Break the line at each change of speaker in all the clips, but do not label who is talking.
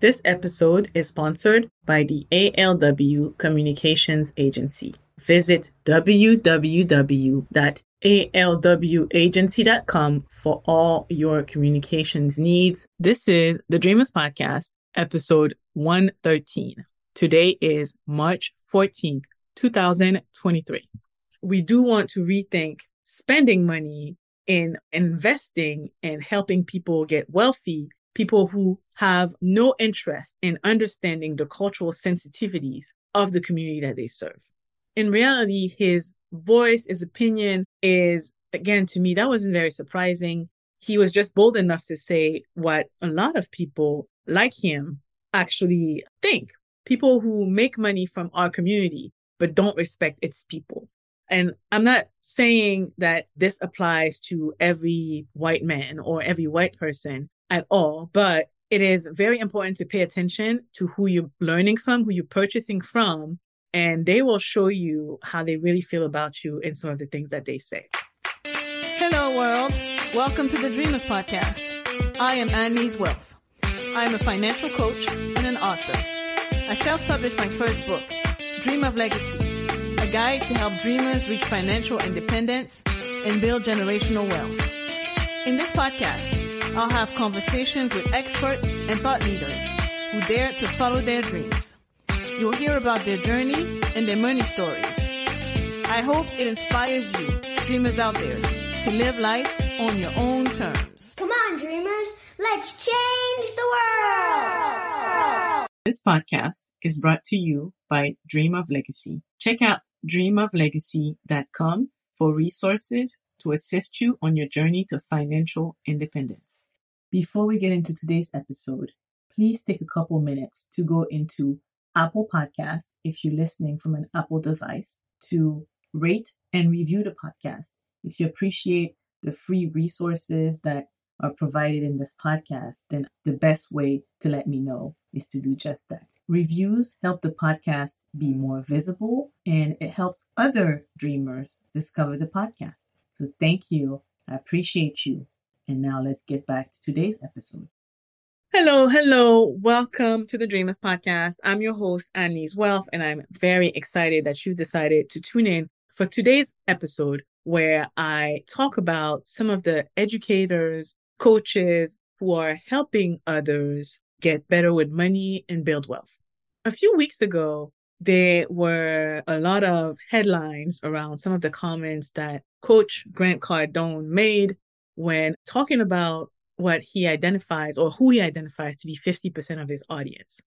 This episode is sponsored by the ALW Communications Agency. Visit www.alwagency.com for all your communications needs. This is the Dreamers Podcast, episode 113. Today is March 14th, 2023. We do want to rethink spending money in investing and helping people get wealthy people who have no interest in understanding the cultural sensitivities of the community that they serve. In reality, his voice, his opinion is, again, to me, that wasn't very surprising. He was just bold enough to say what a lot of people like him actually think. People who make money from our community, but don't respect its people. And I'm not saying that this applies to every white man or every white person at all, but it is very important to pay attention to who you're learning from, who you're purchasing from, and they will show you how they really feel about you and some of the things that they say.
Hello, world. Welcome to the Dreamers Podcast. I am Annie's Wealth. I am a financial coach and an author. I self published my first book, Dream of Legacy, a guide to help dreamers reach financial independence and build generational wealth. In this podcast, I'll have conversations with experts and thought leaders who dare to follow their dreams. You'll hear about their journey and their money stories. I hope it inspires you, dreamers out there, to live life on your own terms.
Come on, dreamers, let's change the world!
This podcast is brought to you by Dream of Legacy. Check out dreamoflegacy.com for resources to assist you on your journey to financial independence. Before we get into today's episode, please take a couple minutes to go into Apple Podcasts if you're listening from an Apple device to rate and review the podcast. If you appreciate the free resources that are provided in this podcast, then the best way to let me know is to do just that. Reviews help the podcast be more visible and it helps other dreamers discover the podcast. So thank you. I appreciate you. And now let's get back to today's episode. Hello, hello. Welcome to the Dreamers Podcast. I'm your host, Annie's Wealth, and I'm very excited that you decided to tune in for today's episode where I talk about some of the educators, coaches who are helping others get better with money and build wealth. A few weeks ago, there were a lot of headlines around some of the comments that Coach Grant Cardone made when talking about what he identifies or who he identifies to be 50% of his audience.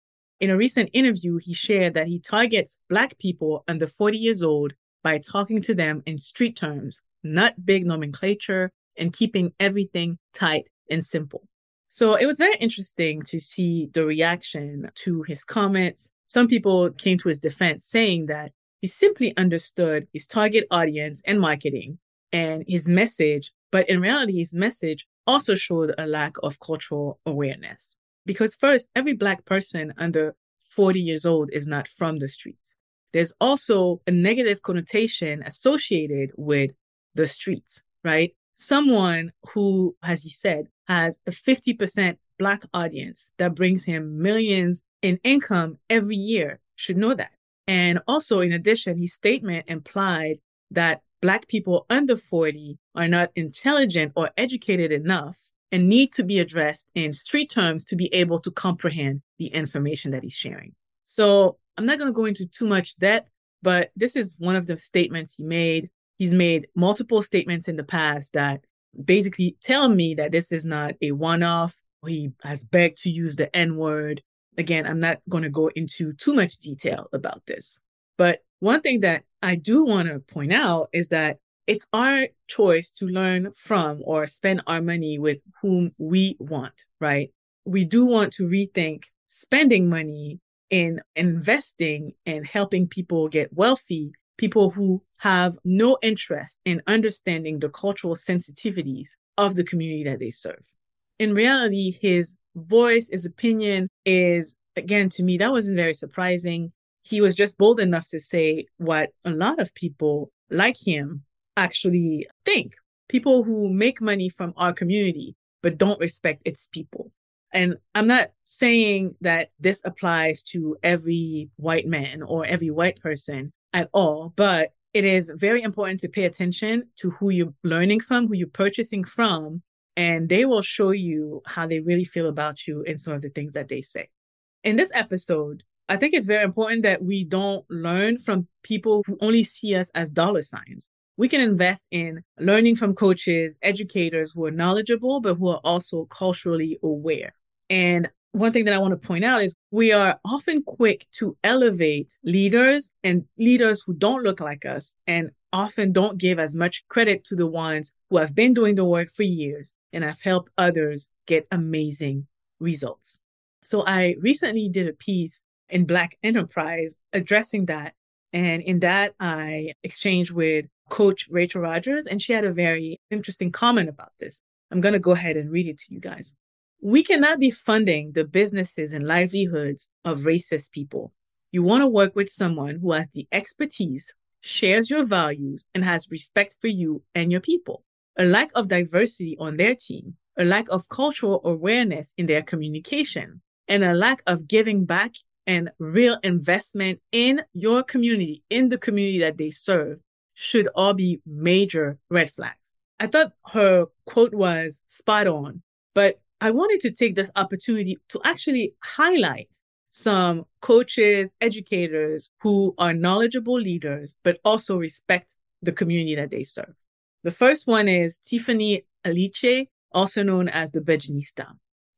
In a recent interview, he shared that he targets Black people under 40 years old by talking to them in street terms, not big nomenclature, and keeping everything tight and simple. So it was very interesting to see the reaction to his comments. Some people came to his defense saying that he simply understood his target audience and marketing and his message, but in reality, his message also showed a lack of cultural awareness. Because first, every Black person under 40 years old is not from the streets. There's also a negative connotation associated with the streets, right? Someone who, as he said, has a 50% Black audience that brings him millions in income every year should know that. And also, in addition, his statement implied that Black people under 40 are not intelligent or educated enough and need to be addressed in street terms to be able to comprehend the information that he's sharing. So I'm not going to go into too much depth, but this is one of the statements he made. He's made multiple statements in the past that basically tell me that this is not a one off. He has begged to use the N word. Again, I'm not going to go into too much detail about this. But one thing that I do want to point out is that it's our choice to learn from or spend our money with whom we want, right? We do want to rethink spending money in investing and helping people get wealthy, people who have no interest in understanding the cultural sensitivities of the community that they serve. In reality, his voice, his opinion is, again, to me, that wasn't very surprising he was just bold enough to say what a lot of people like him actually think. People who make money from our community, but don't respect its people. And I'm not saying that this applies to every white man or every white person at all, but it is very important to pay attention to who you're learning from, who you're purchasing from, and they will show you how they really feel about you in some of the things that they say. In this episode, I think it's very important that we don't learn from people who only see us as dollar signs. We can invest in learning from coaches, educators who are knowledgeable, but who are also culturally aware. And one thing that I want to point out is we are often quick to elevate leaders and leaders who don't look like us and often don't give as much credit to the ones who have been doing the work for years and I've helped others get amazing results. So I recently did a piece in Black Enterprise addressing that. And in that, I exchanged with Coach Rachel Rogers, and she had a very interesting comment about this. I'm going to go ahead and read it to you guys. We cannot be funding the businesses and livelihoods of racist people. You want to work with someone who has the expertise, shares your values, and has respect for you and your people. A lack of diversity on their team, a lack of cultural awareness in their communication, and a lack of giving back and real investment in your community, in the community that they serve, should all be major red flags. I thought her quote was spot on, but I wanted to take this opportunity to actually highlight some coaches, educators who are knowledgeable leaders, but also respect the community that they serve. The first one is Tiffany Aliche, also known as the Budgetnista.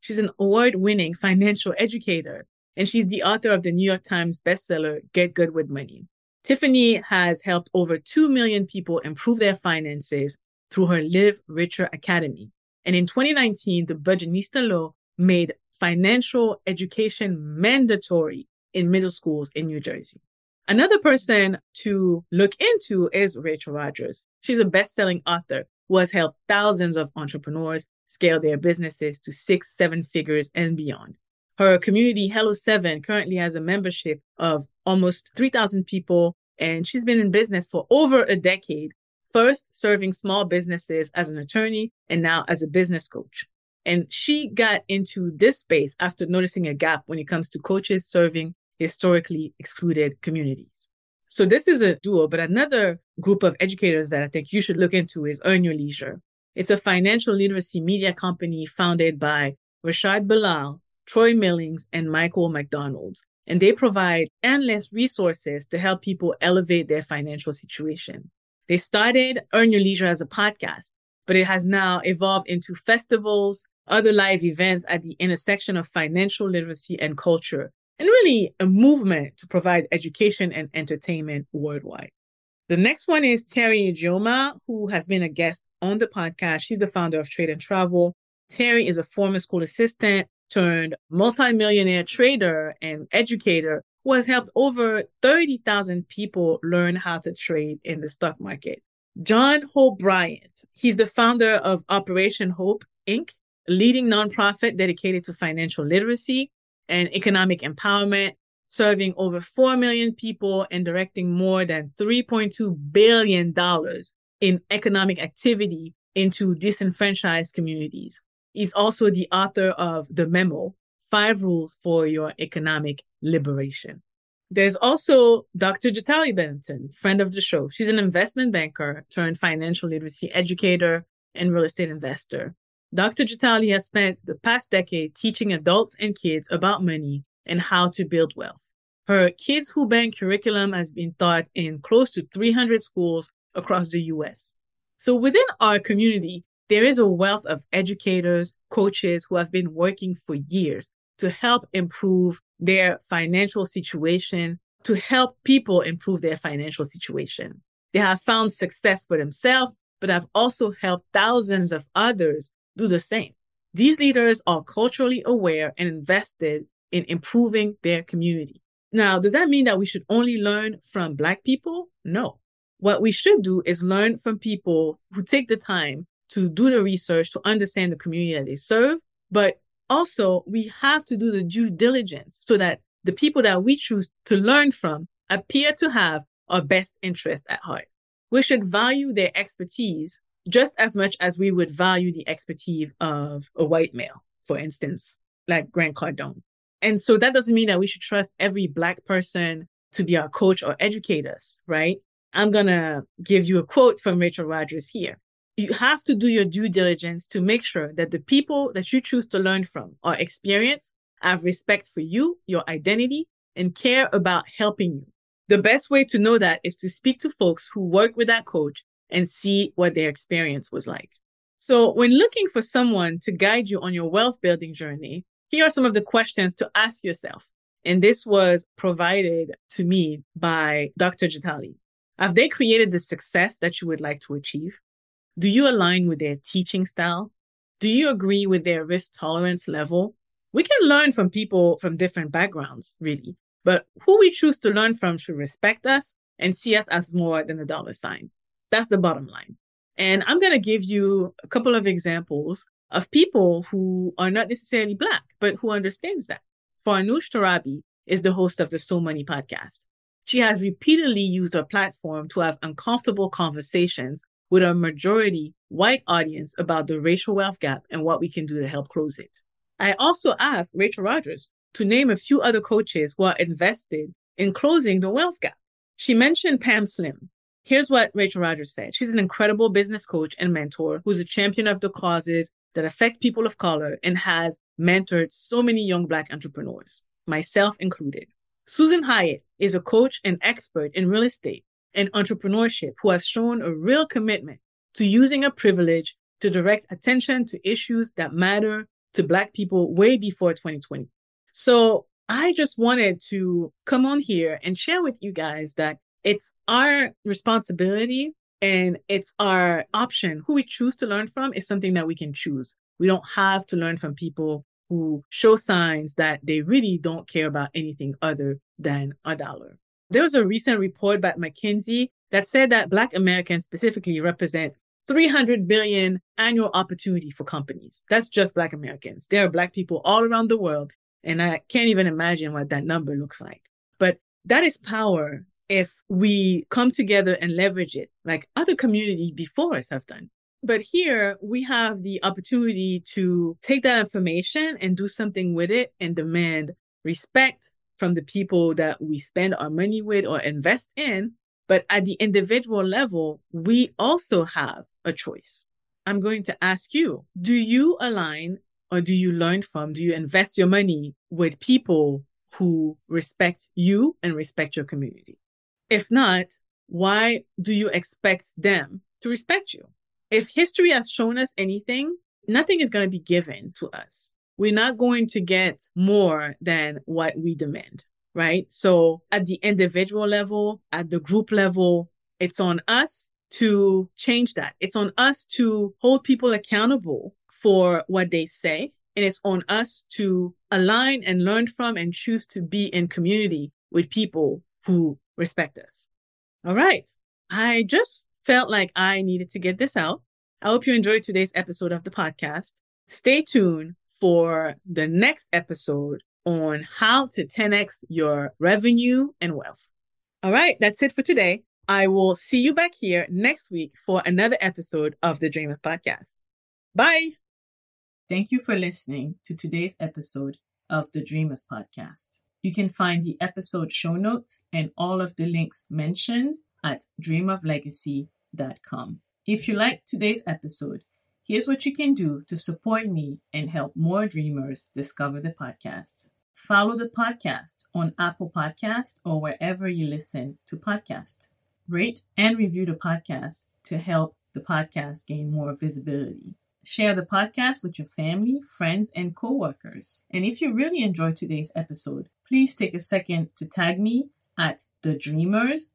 She's an award winning financial educator, and she's the author of the New York Times bestseller, Get Good with Money. Tiffany has helped over 2 million people improve their finances through her Live Richer Academy, and in 2019, the Budgetnista law made financial education mandatory in middle schools in New Jersey. Another person to look into is Rachel Rogers. She's a best-selling author who has helped thousands of entrepreneurs scale their businesses to six, seven figures and beyond. Her community, Hello Seven, currently has a membership of almost 3,000 people, and she's been in business for over a decade first serving small businesses as an attorney and now as a business coach. And she got into this space after noticing a gap when it comes to coaches serving historically excluded communities. So this is a duo, but another group of educators that I think you should look into is Earn Your Leisure. It's a financial literacy media company founded by Rashad Bilal, Troy Millings, and Michael McDonald. And they provide endless resources to help people elevate their financial situation. They started Earn Your Leisure as a podcast, but it has now evolved into festivals, other live events at the intersection of financial literacy and culture, and really a movement to provide education and entertainment worldwide. The next one is Teri Ijeoma, who has been a guest on the podcast. She's the founder of Trade and Travel. Teri is a former school assistant turned multimillionaire trader and educator who has helped over 30,000 people learn how to trade in the stock market. John Hope Bryant, he's the founder of Operation Hope Inc., a leading nonprofit dedicated to financial literacy and economic empowerment, serving over 4 million people and directing more than $3.2 billion in economic activity into disenfranchised communities. He's also the author of The Memo, Five Rules for Your Economic Liberation. There's also Dr. Jatali Benton, friend of the show. She's an investment banker turned financial literacy educator and real estate investor. Dr. Jatali has spent the past decade teaching adults and kids about money and how to build wealth. Her Kids Who Bank curriculum has been taught in close to 300 schools across the US. So within our community, there is a wealth of educators, coaches who have been working for years to help improve their financial situation, to help people improve their financial situation. They have found success for themselves, but have also helped thousands of others do the same. These leaders are culturally aware and invested in improving their community. Now, does that mean that we should only learn from Black people? No. What we should do is learn from people who take the time to do the research to understand the community that they serve, but also we have to do the due diligence so that the people that we choose to learn from appear to have our best interest at heart. We should value their expertise just as much as we would value the expertise of a white male, for instance. like Grant Cardone. And so that doesn't mean that we should trust every black person to be our coach or educate us, right? I'm going to give you a quote from Rachel Rogers here. You have to do your due diligence to make sure that the people that you choose to learn from are experienced, have respect for you, your identity, and care about helping you. The best way to know that is to speak to folks who work with that coach and see what their experience was like. So when looking for someone to guide you on your wealth building journey, here are some of the questions to ask yourself. And this was provided to me by Dr. Jatali. Have they created the success that you would like to achieve? Do you align with their teaching style? Do you agree with their risk tolerance level? We can learn from people from different backgrounds, really, but who we choose to learn from should respect us and see us as more than a dollar sign. That's the bottom line. And I'm going to give you a couple of examples of people who are not necessarily Black, but who understands that. Farnoosh Torabi is the host of the So Money podcast. She has repeatedly used her platform to have uncomfortable conversations with a majority white audience about the racial wealth gap and what we can do to help close it. I also asked Rachel Rogers to name a few other coaches who are invested in closing the wealth gap. She mentioned Pam Slim. Here's what Rachel Rogers said. She's an incredible business coach and mentor who's a champion of the causes that affect people of color and has mentored so many young Black entrepreneurs, myself included. Susan Hyatt is a coach and expert in real estate and entrepreneurship who has shown a real commitment to using a privilege to direct attention to issues that matter to Black people way before 2020. So I just wanted to come on here and share with you guys that it's our responsibility and it's our option. Who we choose to learn from is something that we can choose. We don't have to learn from people who show signs that they really don't care about anything other than a dollar. There was a recent report by McKinsey that said that Black Americans specifically represent 300 billion annual opportunity for companies. That's just Black Americans. There are Black people all around the world, and I can't even imagine what that number looks like. But that is power if we come together and leverage it like other communities before us have done. But here we have the opportunity to take that information and do something with it and demand respect from the people that we spend our money with or invest in. But at the individual level, we also have a choice. I'm going to ask you, do you align or do you learn from, do you invest your money with people who respect you and respect your community? If not, why do you expect them to respect you? If history has shown us anything, nothing is going to be given to us. We're not going to get more than what we demand, right? So at the individual level, at the group level, it's on us to change that. It's on us to hold people accountable for what they say. And it's on us to align and learn from and choose to be in community with people who respect us. All right. I just felt like I needed to get this out. I hope you enjoyed today's episode of the podcast. Stay tuned for the next episode on how to 10x your revenue and wealth. All right. That's it for today. I will see you back here next week for another episode of the Dreamers Podcast. Bye. Thank you for listening to today's episode of the Dreamers Podcast. You can find the episode show notes and all of the links mentioned at dreamoflegacy.com. If you liked today's episode, here's what you can do to support me and help more dreamers discover the podcast. Follow the podcast on Apple Podcast or wherever you listen to podcasts. Rate and review the podcast to help the podcast gain more visibility. Share the podcast with your family, friends, and coworkers. And if you really enjoyed today's episode, please take a second to tag me at the dreamers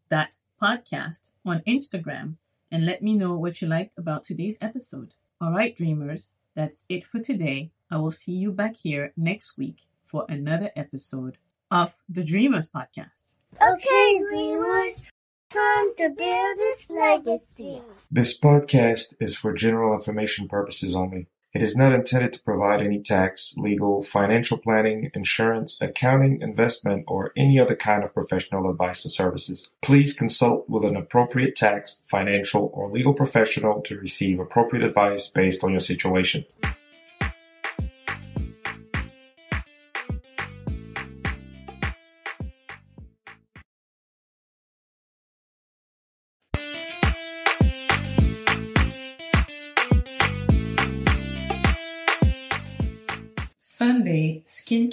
podcast on Instagram and let me know what you liked about today's episode. All right, dreamers, that's it for today. I will see you back here next week for another episode of the Dreamers Podcast.
Okay, dreamers, time to build this legacy.
This podcast is for general information purposes only. It is not intended to provide any tax, legal, financial planning, insurance, accounting, investment, or any other kind of professional advice or services. Please consult with an appropriate tax, financial, or legal professional to receive appropriate advice based on your situation.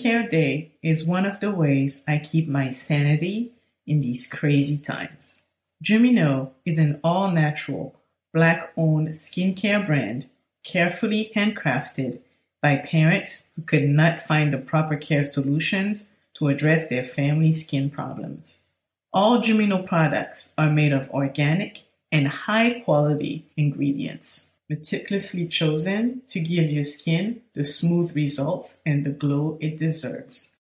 Skincare Day, is one of the ways I keep my sanity in these crazy times. Jumino is an all natural, black owned skincare brand carefully handcrafted by parents who could not find the proper care solutions to address their family skin problems. All Jumino products are made of organic and high quality ingredients, meticulously chosen to give your skin the smooth results and the glow it deserves.